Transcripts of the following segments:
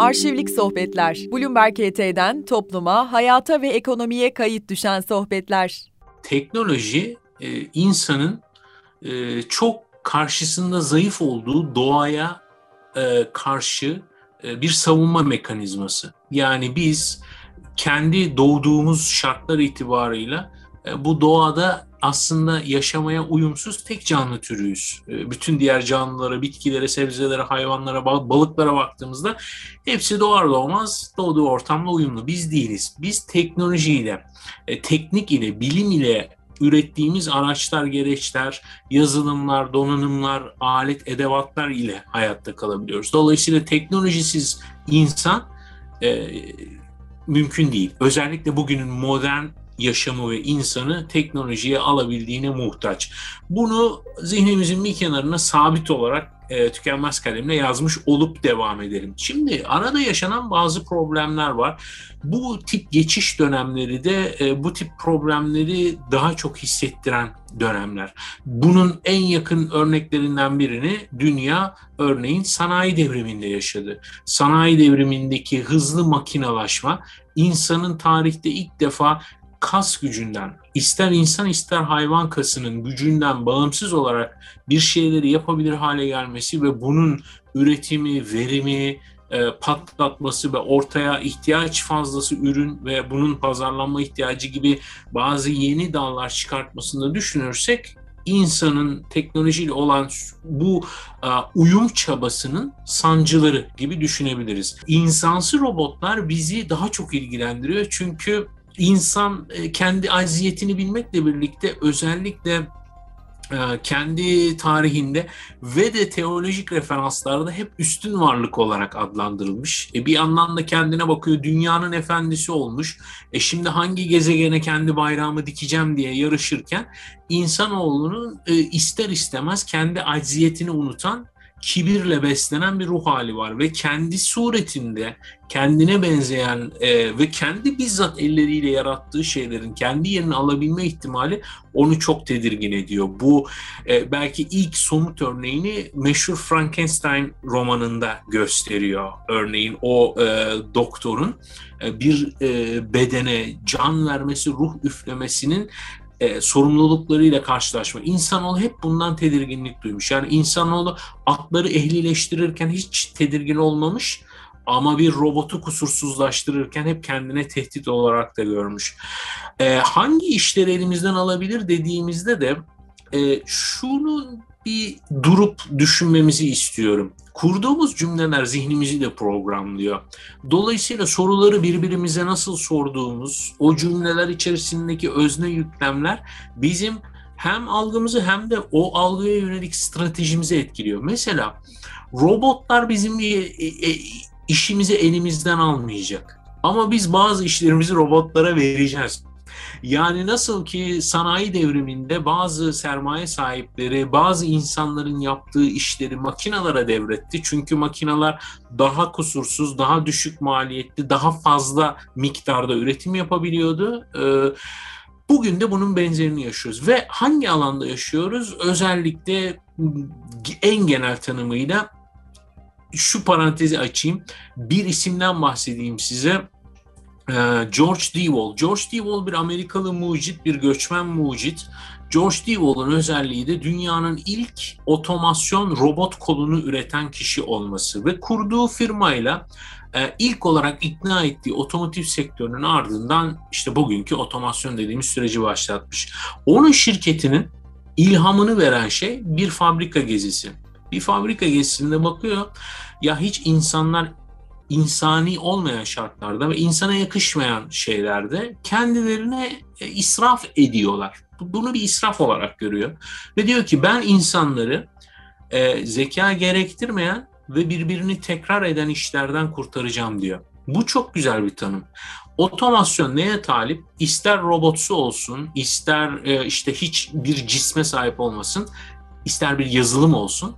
Arşivlik Sohbetler. Bloomberg ET'den topluma, hayata ve ekonomiye kayıt düşen sohbetler. Teknoloji e, insanın e, çok karşısında zayıf olduğu doğaya e, karşı bir savunma mekanizması. Yani biz kendi doğduğumuz şartlar itibarıyla bu doğada aslında yaşamaya uyumsuz tek canlı türüyüz. Ee, bütün diğer canlılara, bitkilere, sebzelere, hayvanlara, balıklara baktığımızda hepsi doğar doğmaz doğduğu ortamla uyumlu. Biz değiliz. Biz teknolojiyle, e, teknik ile, bilim ile ürettiğimiz araçlar, gereçler, yazılımlar, donanımlar, alet, edevatlar ile hayatta kalabiliyoruz. Dolayısıyla teknolojisiz insan e, mümkün değil. Özellikle bugünün modern yaşamı ve insanı teknolojiye alabildiğine muhtaç. Bunu zihnimizin bir kenarına sabit olarak e, tükenmez kalemle yazmış olup devam edelim. Şimdi arada yaşanan bazı problemler var. Bu tip geçiş dönemleri de e, bu tip problemleri daha çok hissettiren dönemler. Bunun en yakın örneklerinden birini dünya örneğin sanayi devriminde yaşadı. Sanayi devrimindeki hızlı makinalaşma insanın tarihte ilk defa kas gücünden, ister insan ister hayvan kasının gücünden bağımsız olarak bir şeyleri yapabilir hale gelmesi ve bunun üretimi, verimi, e, patlatması ve ortaya ihtiyaç fazlası ürün ve bunun pazarlanma ihtiyacı gibi bazı yeni dallar çıkartmasını düşünürsek insanın teknolojiyle olan bu e, uyum çabasının sancıları gibi düşünebiliriz. İnsansı robotlar bizi daha çok ilgilendiriyor çünkü insan e, kendi aziyetini bilmekle birlikte özellikle e, kendi tarihinde ve de teolojik referanslarda hep üstün varlık olarak adlandırılmış. E bir yandan da kendine bakıyor dünyanın efendisi olmuş. E şimdi hangi gezegene kendi bayrağımı dikeceğim diye yarışırken insanoğlunun e, ister istemez kendi acziyetini unutan kibirle beslenen bir ruh hali var ve kendi suretinde kendine benzeyen e, ve kendi bizzat elleriyle yarattığı şeylerin kendi yerini alabilme ihtimali onu çok tedirgin ediyor. Bu e, belki ilk somut örneğini meşhur Frankenstein romanında gösteriyor. Örneğin o e, doktorun e, bir e, bedene can vermesi, ruh üflemesinin e, sorumluluklarıyla karşılaşma. İnsanoğlu hep bundan tedirginlik duymuş. Yani insanoğlu atları ehlileştirirken hiç tedirgin olmamış ama bir robotu kusursuzlaştırırken hep kendine tehdit olarak da görmüş. E, hangi işleri elimizden alabilir dediğimizde de e, şunu bir durup düşünmemizi istiyorum. Kurduğumuz cümleler zihnimizi de programlıyor. Dolayısıyla soruları birbirimize nasıl sorduğumuz, o cümleler içerisindeki özne yüklemler bizim hem algımızı hem de o algıya yönelik stratejimizi etkiliyor. Mesela robotlar bizim e, e, işimizi elimizden almayacak. Ama biz bazı işlerimizi robotlara vereceğiz. Yani nasıl ki sanayi devriminde bazı sermaye sahipleri bazı insanların yaptığı işleri makinalara devretti. Çünkü makinalar daha kusursuz, daha düşük maliyetli, daha fazla miktarda üretim yapabiliyordu. Ee, bugün de bunun benzerini yaşıyoruz. Ve hangi alanda yaşıyoruz? Özellikle en genel tanımıyla şu parantezi açayım. Bir isimden bahsedeyim size. Ee, George Devol. George Devol bir Amerikalı mucit, bir göçmen mucit. George Devol'un özelliği de dünyanın ilk otomasyon robot kolunu üreten kişi olması ve kurduğu firmayla e, ilk olarak ikna ettiği otomotiv sektörünün ardından işte bugünkü otomasyon dediğimiz süreci başlatmış. Onun şirketinin ilhamını veren şey bir fabrika gezisi. Bir fabrika gezisinde bakıyor ya hiç insanlar insani olmayan şartlarda ve insana yakışmayan şeylerde kendilerine e, israf ediyorlar. Bunu bir israf olarak görüyor. Ve diyor ki ben insanları e, zeka gerektirmeyen ve birbirini tekrar eden işlerden kurtaracağım diyor. Bu çok güzel bir tanım. Otomasyon neye talip? İster robotsu olsun, ister e, işte hiç bir cisme sahip olmasın, ister bir yazılım olsun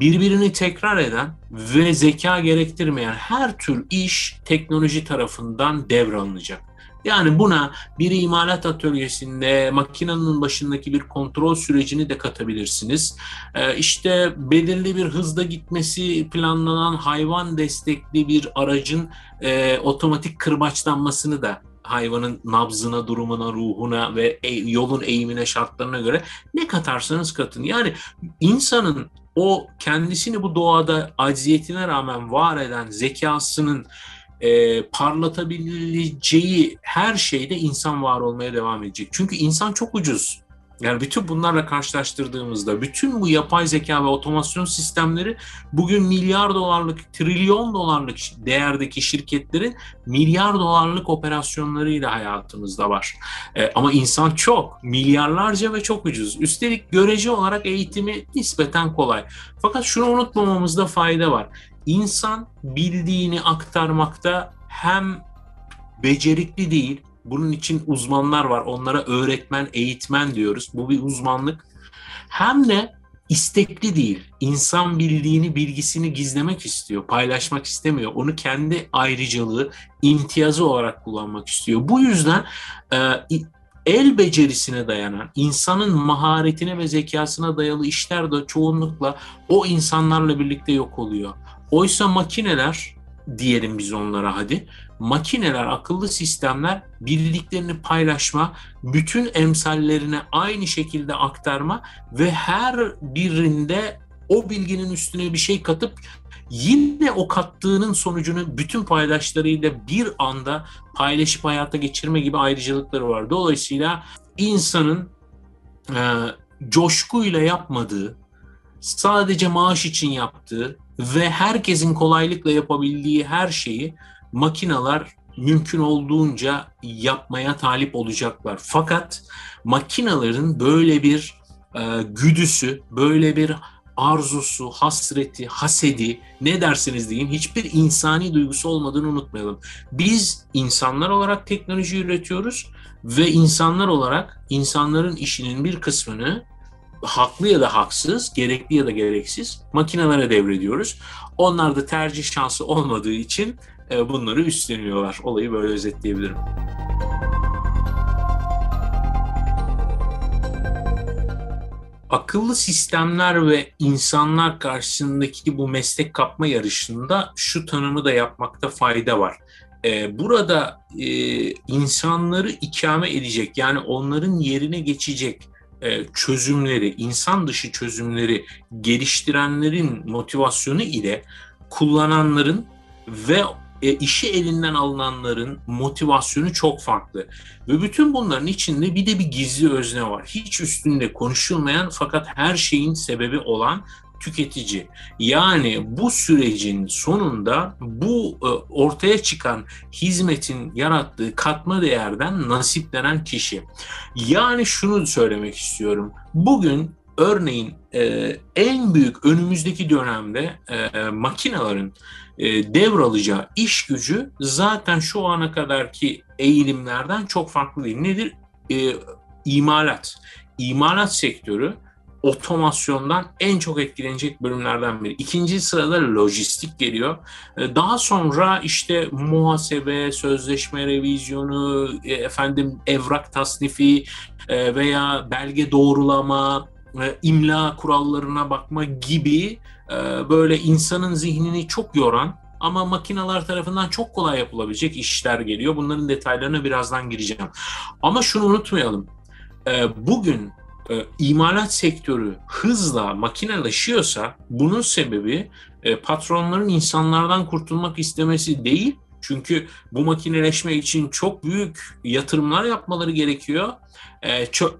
birbirini tekrar eden ve zeka gerektirmeyen her tür iş teknoloji tarafından devralınacak. Yani buna bir imalat atölyesinde makinenin başındaki bir kontrol sürecini de katabilirsiniz. Ee, işte belirli bir hızda gitmesi planlanan hayvan destekli bir aracın e, otomatik kırbaçlanmasını da hayvanın nabzına, durumuna, ruhuna ve e, yolun eğimine, şartlarına göre ne katarsanız katın. Yani insanın o kendisini bu doğada acziyetine rağmen var eden zekasının e, parlatabileceği her şeyde insan var olmaya devam edecek. Çünkü insan çok ucuz. Yani bütün bunlarla karşılaştırdığımızda bütün bu yapay zeka ve otomasyon sistemleri bugün milyar dolarlık, trilyon dolarlık değerdeki şirketlerin milyar dolarlık operasyonlarıyla hayatımızda var. E, ama insan çok, milyarlarca ve çok ucuz. Üstelik görece olarak eğitimi nispeten kolay. Fakat şunu unutmamamızda fayda var. İnsan bildiğini aktarmakta hem becerikli değil bunun için uzmanlar var. Onlara öğretmen, eğitmen diyoruz. Bu bir uzmanlık. Hem de istekli değil. İnsan bildiğini, bilgisini gizlemek istiyor, paylaşmak istemiyor. Onu kendi ayrıcalığı, imtiyazı olarak kullanmak istiyor. Bu yüzden e, el becerisine dayanan, insanın maharetine ve zekasına dayalı işler de çoğunlukla o insanlarla birlikte yok oluyor. Oysa makineler diyelim biz onlara hadi. Makineler, akıllı sistemler bildiklerini paylaşma, bütün emsallerine aynı şekilde aktarma ve her birinde o bilginin üstüne bir şey katıp yine o kattığının sonucunu bütün paydaşlarıyla bir anda paylaşıp hayata geçirme gibi ayrıcalıkları var. Dolayısıyla insanın e, coşkuyla yapmadığı, sadece maaş için yaptığı ve herkesin kolaylıkla yapabildiği her şeyi makinalar mümkün olduğunca yapmaya talip olacaklar. Fakat makinaların böyle bir e, güdüsü, böyle bir arzusu, hasreti, hasedi ne dersiniz deyin hiçbir insani duygusu olmadığını unutmayalım. Biz insanlar olarak teknoloji üretiyoruz ve insanlar olarak insanların işinin bir kısmını haklı ya da haksız, gerekli ya da gereksiz makinelere devrediyoruz. Onlar da tercih şansı olmadığı için e, bunları üstleniyorlar. Olayı böyle özetleyebilirim. Akıllı sistemler ve insanlar karşısındaki bu meslek kapma yarışında şu tanımı da yapmakta fayda var. E, burada e, insanları ikame edecek yani onların yerine geçecek e, çözümleri, insan dışı çözümleri geliştirenlerin motivasyonu ile kullananların ve e, işi elinden alınanların motivasyonu çok farklı. Ve bütün bunların içinde bir de bir gizli özne var. Hiç üstünde konuşulmayan fakat her şeyin sebebi olan tüketici. Yani bu sürecin sonunda bu e, ortaya çıkan hizmetin yarattığı katma değerden nasiplenen kişi. Yani şunu söylemek istiyorum. Bugün örneğin e, en büyük önümüzdeki dönemde e, makinelerin e, devralacağı iş gücü zaten şu ana kadarki eğilimlerden çok farklı değil. Nedir? E, imalat. İmalat sektörü otomasyondan en çok etkilenecek bölümlerden biri. İkinci sırada lojistik geliyor. Ee, daha sonra işte muhasebe, sözleşme revizyonu, e, efendim evrak tasnifi e, veya belge doğrulama, e, imla kurallarına bakma gibi böyle insanın zihnini çok yoran ama makineler tarafından çok kolay yapılabilecek işler geliyor. Bunların detaylarına birazdan gireceğim. Ama şunu unutmayalım. Bugün e, imalat sektörü hızla makineleşiyorsa bunun sebebi e, patronların insanlardan kurtulmak istemesi değil. Çünkü bu makineleşme için çok büyük yatırımlar yapmaları gerekiyor. E, çok,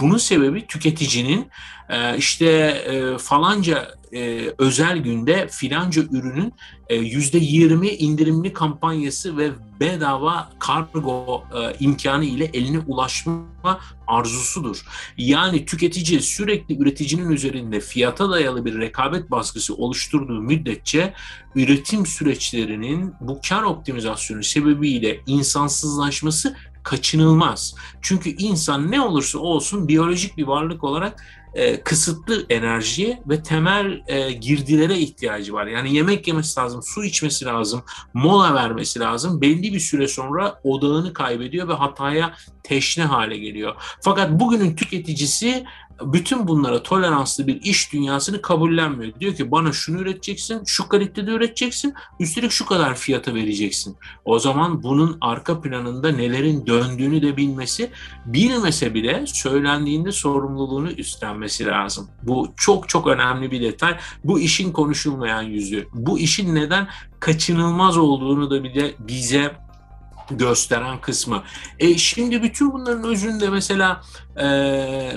bunun sebebi tüketicinin e, işte e, falanca e, özel günde filanca ürünün yüzde yirmi indirimli kampanyası ve bedava kargo imkanı ile eline ulaşma arzusudur. Yani tüketici sürekli üreticinin üzerinde fiyata dayalı bir rekabet baskısı oluşturduğu müddetçe üretim süreçlerinin bu kar optimizasyonu sebebiyle insansızlaşması kaçınılmaz. Çünkü insan ne olursa olsun biyolojik bir varlık olarak e, kısıtlı enerjiye ve temel e, girdilere ihtiyacı var. Yani yemek yemesi lazım, su içmesi lazım, mola vermesi lazım. Belli bir süre sonra odağını kaybediyor ve hataya teşne hale geliyor. Fakat bugünün tüketicisi bütün bunlara toleranslı bir iş dünyasını kabullenmiyor. Diyor ki bana şunu üreteceksin, şu kalitede üreteceksin, üstelik şu kadar fiyata vereceksin. O zaman bunun arka planında nelerin döndüğünü de bilmesi, bilmese bile söylendiğinde sorumluluğunu üstlenmesi lazım. Bu çok çok önemli bir detay. Bu işin konuşulmayan yüzü. Bu işin neden kaçınılmaz olduğunu da bir de bize gösteren kısmı. E, şimdi bütün bunların özünde mesela e,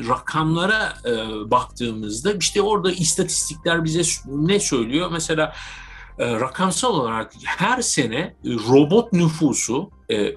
rakamlara e, baktığımızda işte orada istatistikler bize ne söylüyor? Mesela e, rakamsal olarak her sene robot nüfusu e,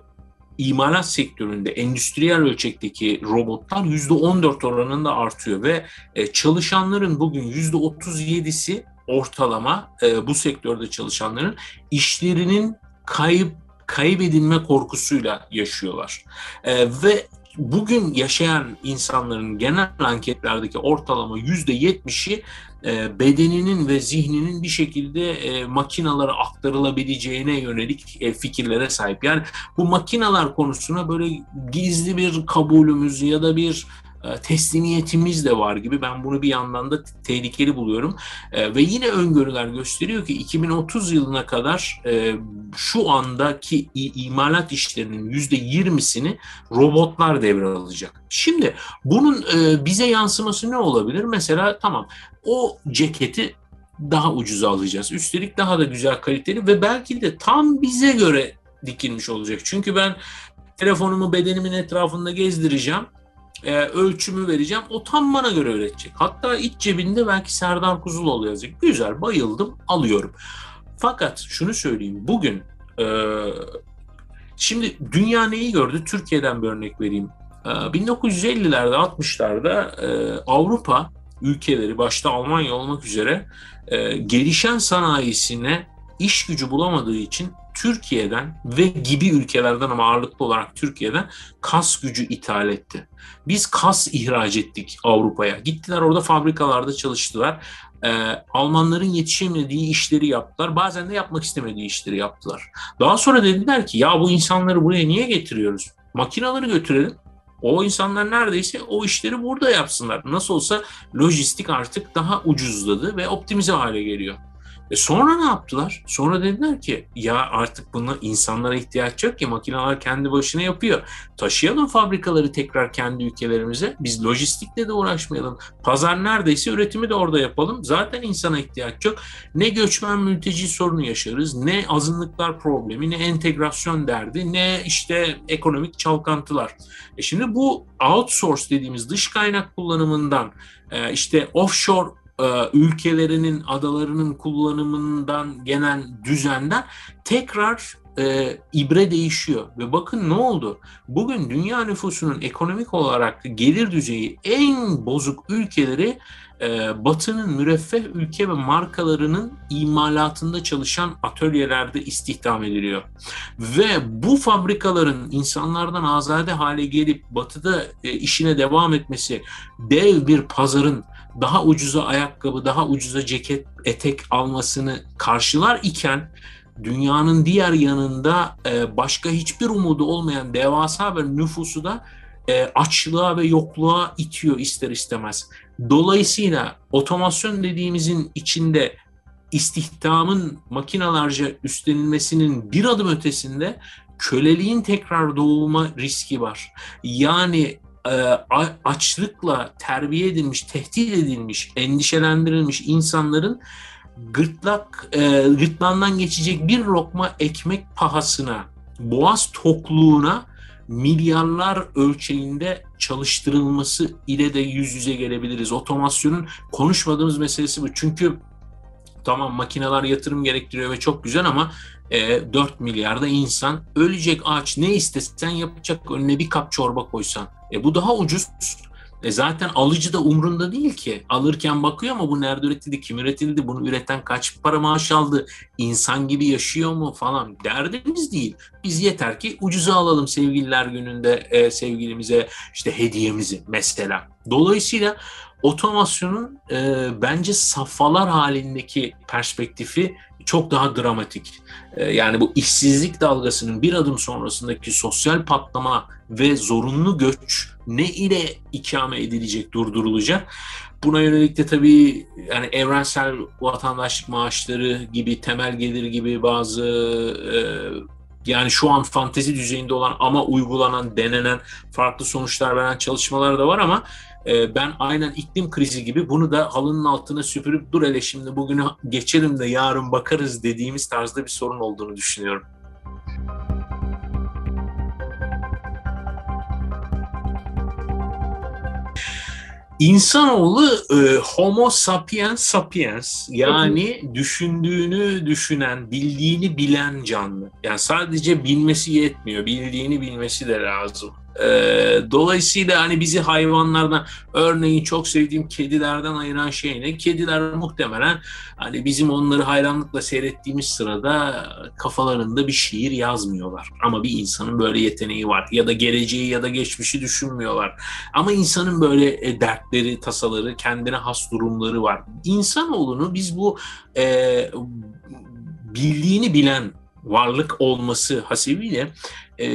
imalat sektöründe endüstriyel ölçekteki robotlar %14 oranında artıyor ve e, çalışanların bugün %37'si ortalama e, bu sektörde çalışanların işlerinin kayıp kaybedilme korkusuyla yaşıyorlar. E, ve bugün yaşayan insanların genel anketlerdeki ortalama yüzde yetmişi e, bedeninin ve zihninin bir şekilde e, makinalara aktarılabileceğine yönelik e, fikirlere sahip. Yani bu makinalar konusuna böyle gizli bir kabulümüz ya da bir teslimiyetimiz de var gibi ben bunu bir yandan da tehlikeli buluyorum. E, ve yine öngörüler gösteriyor ki 2030 yılına kadar e, şu andaki imalat işlerinin %20'sini robotlar devralacak. Şimdi bunun bize yansıması ne olabilir? Mesela tamam o ceketi daha ucuza alacağız. Üstelik daha da güzel kaliteli ve belki de tam bize göre dikilmiş olacak. Çünkü ben telefonumu bedenimin etrafında gezdireceğim e, ölçümü vereceğim. O tam bana göre öğretecek. Hatta iç cebinde belki Serdar Kuzuloğlu yazacak. Güzel bayıldım alıyorum. Fakat şunu söyleyeyim bugün e, şimdi dünya neyi gördü? Türkiye'den bir örnek vereyim. E, 1950'lerde 60'larda e, Avrupa ülkeleri başta Almanya olmak üzere e, gelişen sanayisine iş gücü bulamadığı için Türkiye'den ve gibi ülkelerden ama ağırlıklı olarak Türkiye'den kas gücü ithal etti. Biz kas ihraç ettik Avrupa'ya. Gittiler orada fabrikalarda çalıştılar. Ee, Almanların yetişemediği işleri yaptılar. Bazen de yapmak istemediği işleri yaptılar. Daha sonra dediler ki ya bu insanları buraya niye getiriyoruz? Makinaları götürelim. O insanlar neredeyse o işleri burada yapsınlar. Nasıl olsa lojistik artık daha ucuzladı ve optimize hale geliyor. E sonra ne yaptılar? Sonra dediler ki ya artık buna insanlara ihtiyaç yok ki makineler kendi başına yapıyor. Taşıyalım fabrikaları tekrar kendi ülkelerimize. Biz lojistikle de uğraşmayalım. Pazar neredeyse üretimi de orada yapalım. Zaten insana ihtiyaç yok. Ne göçmen mülteci sorunu yaşarız, ne azınlıklar problemi, ne entegrasyon derdi, ne işte ekonomik çalkantılar. E şimdi bu outsource dediğimiz dış kaynak kullanımından e, işte offshore ülkelerinin adalarının kullanımından gelen düzenden tekrar e, ibre değişiyor. Ve bakın ne oldu? Bugün dünya nüfusunun ekonomik olarak gelir düzeyi en bozuk ülkeleri e, Batı'nın müreffeh ülke ve markalarının imalatında çalışan atölyelerde istihdam ediliyor. Ve bu fabrikaların insanlardan azade hale gelip Batı'da e, işine devam etmesi, dev bir pazarın daha ucuza ayakkabı, daha ucuza ceket, etek almasını karşılar iken dünyanın diğer yanında e, başka hiçbir umudu olmayan devasa bir nüfusu da e, açlığa ve yokluğa itiyor ister istemez. Dolayısıyla otomasyon dediğimizin içinde istihdamın makinalarca üstlenilmesinin bir adım ötesinde köleliğin tekrar doğuma riski var. Yani açlıkla terbiye edilmiş, tehdit edilmiş, endişelendirilmiş insanların gırtlak e, gırtlağından geçecek bir lokma ekmek pahasına, boğaz tokluğuna milyarlar ölçeğinde çalıştırılması ile de yüz yüze gelebiliriz. Otomasyonun konuşmadığımız meselesi bu. Çünkü tamam makineler yatırım gerektiriyor ve çok güzel ama e, 4 milyarda insan ölecek ağaç ne istesen yapacak önüne bir kap çorba koysan. E, bu daha ucuz E zaten alıcı da umrunda değil ki. Alırken bakıyor ama bu nerede üretildi, kim üretildi, bunu üreten kaç para maaş aldı, insan gibi yaşıyor mu falan derdimiz değil. Biz yeter ki ucuza alalım sevgililer gününde e, sevgilimize işte hediyemizi mesela. Dolayısıyla otomasyonun e, bence safhalar halindeki perspektifi çok daha dramatik. E, yani bu işsizlik dalgasının bir adım sonrasındaki sosyal patlama ve zorunlu göç ne ile ikame edilecek, durdurulacak? Buna yönelik de tabii yani evrensel vatandaşlık maaşları gibi, temel gelir gibi bazı e, yani şu an fantezi düzeyinde olan ama uygulanan, denenen, farklı sonuçlar veren çalışmalar da var ama e, ben aynen iklim krizi gibi bunu da halının altına süpürüp dur hele şimdi bugünü geçelim de yarın bakarız dediğimiz tarzda bir sorun olduğunu düşünüyorum. İnsanoğlu e, homo sapiens sapiens yani düşündüğünü düşünen, bildiğini bilen canlı. Yani sadece bilmesi yetmiyor, bildiğini bilmesi de lazım. E, dolayısıyla hani bizi hayvanlardan örneğin çok sevdiğim kedilerden ayıran şey ne? Kediler muhtemelen hani bizim onları hayranlıkla seyrettiğimiz sırada kafalarında bir şiir yazmıyorlar. Ama bir insanın böyle yeteneği var. Ya da geleceği ya da geçmişi düşünmüyorlar. Ama insanın böyle e, dertleri, tasaları, kendine has durumları var. İnsanoğlunu biz bu e, bildiğini bilen varlık olması hasebiyle e,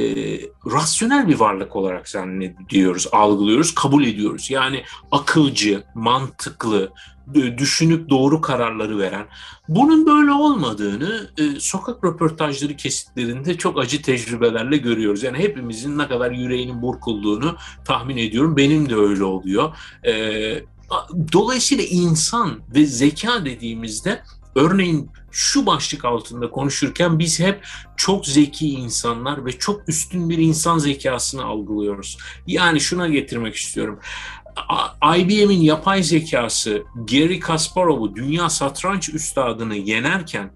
rasyonel bir varlık olarak zannediyoruz, algılıyoruz, kabul ediyoruz. Yani akılcı, mantıklı, düşünüp doğru kararları veren. Bunun böyle olmadığını e, sokak röportajları kesitlerinde çok acı tecrübelerle görüyoruz. Yani hepimizin ne kadar yüreğinin burkulduğunu tahmin ediyorum. Benim de öyle oluyor. E, dolayısıyla insan ve zeka dediğimizde Örneğin şu başlık altında konuşurken biz hep çok zeki insanlar ve çok üstün bir insan zekasını algılıyoruz. Yani şuna getirmek istiyorum. IBM'in yapay zekası Gary Kasparov'u dünya satranç üstadını yenerken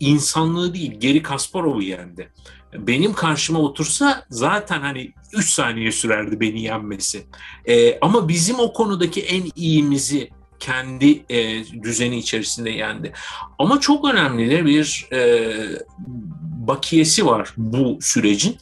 insanlığı değil Gary Kasparov'u yendi. Benim karşıma otursa zaten hani 3 saniye sürerdi beni yenmesi. Ee, ama bizim o konudaki en iyimizi kendi e, düzeni içerisinde yendi. Ama çok önemli de bir e, bakiyesi var bu sürecin.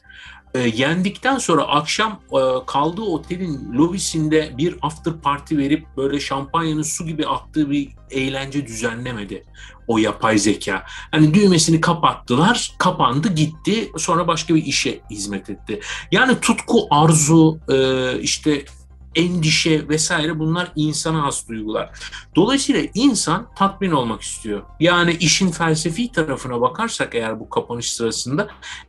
E, yendikten sonra akşam e, kaldığı otelin lobisinde bir after party verip böyle şampanyanın su gibi aktığı bir eğlence düzenlemedi o yapay zeka. Hani düğmesini kapattılar, kapandı gitti sonra başka bir işe hizmet etti. Yani tutku, arzu, e, işte endişe vesaire bunlar insana has duygular. Dolayısıyla insan tatmin olmak istiyor. Yani işin felsefi tarafına bakarsak eğer bu kapanış sırasında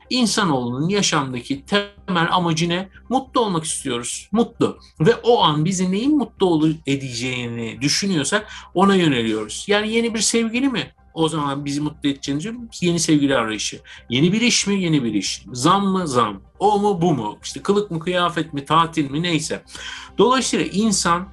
insanoğlunun yaşamdaki temel amacı ne? Mutlu olmak istiyoruz. Mutlu. Ve o an bizi neyin mutlu edeceğini düşünüyorsak ona yöneliyoruz. Yani yeni bir sevgili mi? O zaman bizi mutlu edeceğini diyorum. Yeni sevgili arayışı. Yeni bir iş mi? Yeni bir iş. Zam mı? Zam. O mu? Bu mu? İşte kılık mı? Kıyafet mi? Tatil mi? Neyse. Dolayısıyla insan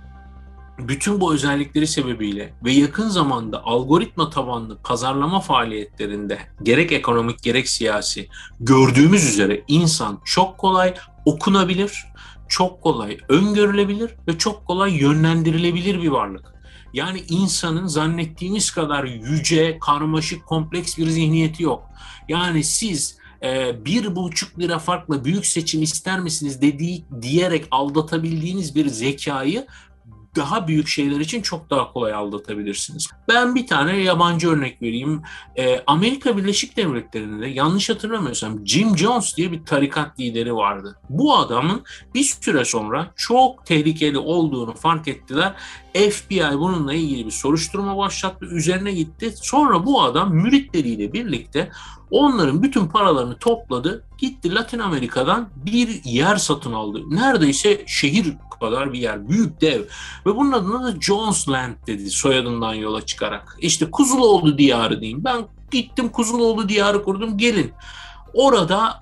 bütün bu özellikleri sebebiyle ve yakın zamanda algoritma tabanlı pazarlama faaliyetlerinde gerek ekonomik gerek siyasi gördüğümüz üzere insan çok kolay okunabilir, çok kolay öngörülebilir ve çok kolay yönlendirilebilir bir varlık. Yani insanın zannettiğimiz kadar yüce, karmaşık, kompleks bir zihniyeti yok. Yani siz e, bir buçuk lira farkla büyük seçim ister misiniz dediği diyerek aldatabildiğiniz bir zekayı daha büyük şeyler için çok daha kolay aldatabilirsiniz. Ben bir tane yabancı örnek vereyim. E, Amerika Birleşik Devletleri'nde yanlış hatırlamıyorsam Jim Jones diye bir tarikat lideri vardı. Bu adamın bir süre sonra çok tehlikeli olduğunu fark ettiler. FBI bununla ilgili bir soruşturma başlattı. Üzerine gitti. Sonra bu adam müritleriyle birlikte onların bütün paralarını topladı. Gitti Latin Amerika'dan bir yer satın aldı. Neredeyse şehir kadar bir yer. Büyük dev. Ve bunun adına da Jones Land dedi soyadından yola çıkarak. İşte Kuzuloğlu diyarı diyeyim. Ben gittim Kuzuloğlu diyarı kurdum gelin. Orada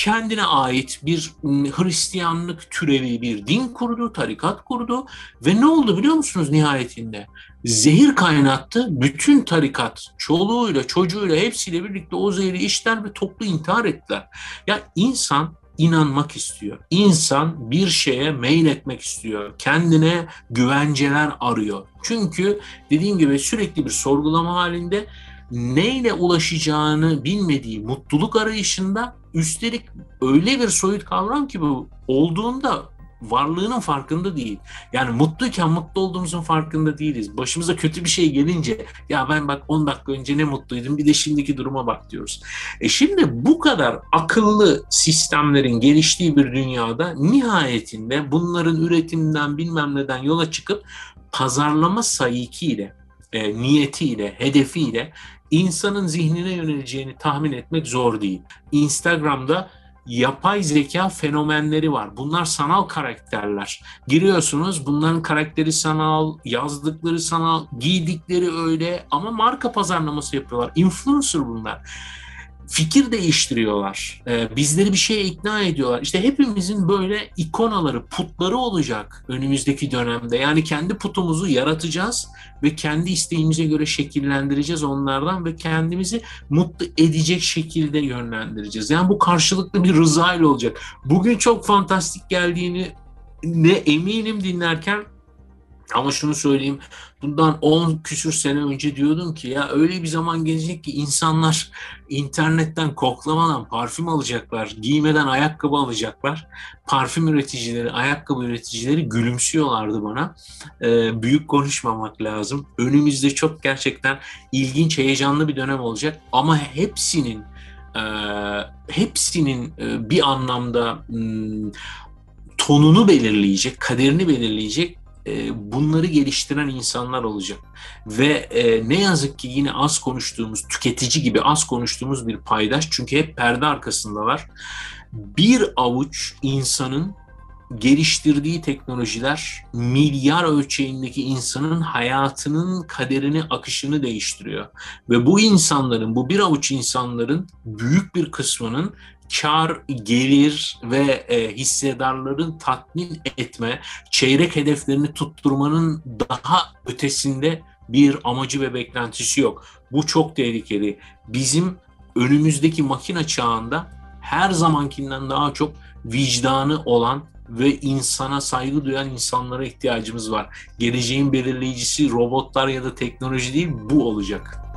kendine ait bir Hristiyanlık türevi bir din kurdu, tarikat kurdu ve ne oldu biliyor musunuz nihayetinde? Zehir kaynattı, bütün tarikat çoluğuyla çocuğuyla hepsiyle birlikte o zehri içtiler ve toplu intihar ettiler. Ya insan inanmak istiyor. İnsan bir şeye mail etmek istiyor. Kendine güvenceler arıyor. Çünkü dediğim gibi sürekli bir sorgulama halinde neyle ulaşacağını bilmediği mutluluk arayışında üstelik öyle bir soyut kavram ki bu olduğunda varlığının farkında değil. Yani mutluyken mutlu olduğumuzun farkında değiliz. Başımıza kötü bir şey gelince ya ben bak 10 dakika önce ne mutluydum bir de şimdiki duruma bak diyoruz. E şimdi bu kadar akıllı sistemlerin geliştiği bir dünyada nihayetinde bunların üretiminden bilmem neden yola çıkıp pazarlama sayıkiyle, e, niyetiyle, hedefiyle insanın zihnine yöneleceğini tahmin etmek zor değil. Instagram'da yapay zeka fenomenleri var. Bunlar sanal karakterler. Giriyorsunuz bunların karakteri sanal, yazdıkları sanal, giydikleri öyle ama marka pazarlaması yapıyorlar. Influencer bunlar fikir değiştiriyorlar. Ee, bizleri bir şeye ikna ediyorlar. İşte hepimizin böyle ikonaları, putları olacak önümüzdeki dönemde. Yani kendi putumuzu yaratacağız ve kendi isteğimize göre şekillendireceğiz onlardan ve kendimizi mutlu edecek şekilde yönlendireceğiz. Yani bu karşılıklı bir rıza ile olacak. Bugün çok fantastik geldiğini ne eminim dinlerken ama şunu söyleyeyim, bundan 10 küsür sene önce diyordum ki ya öyle bir zaman gelecek ki insanlar internetten koklamadan parfüm alacaklar, giymeden ayakkabı alacaklar. Parfüm üreticileri, ayakkabı üreticileri gülümsüyorlardı bana. Ee, büyük konuşmamak lazım. Önümüzde çok gerçekten ilginç, heyecanlı bir dönem olacak. Ama hepsinin e, hepsinin e, bir anlamda hmm, tonunu belirleyecek, kaderini belirleyecek e, bunları geliştiren insanlar olacak. Ve e, ne yazık ki yine az konuştuğumuz, tüketici gibi az konuştuğumuz bir paydaş çünkü hep perde arkasındalar. Bir avuç insanın geliştirdiği teknolojiler milyar ölçeğindeki insanın hayatının kaderini, akışını değiştiriyor. Ve bu insanların, bu bir avuç insanların büyük bir kısmının kar, gelir ve e, hissedarların tatmin etme, çeyrek hedeflerini tutturmanın daha ötesinde bir amacı ve beklentisi yok. Bu çok tehlikeli. Bizim önümüzdeki makine çağında her zamankinden daha çok vicdanı olan ve insana saygı duyan insanlara ihtiyacımız var. Geleceğin belirleyicisi robotlar ya da teknoloji değil bu olacak.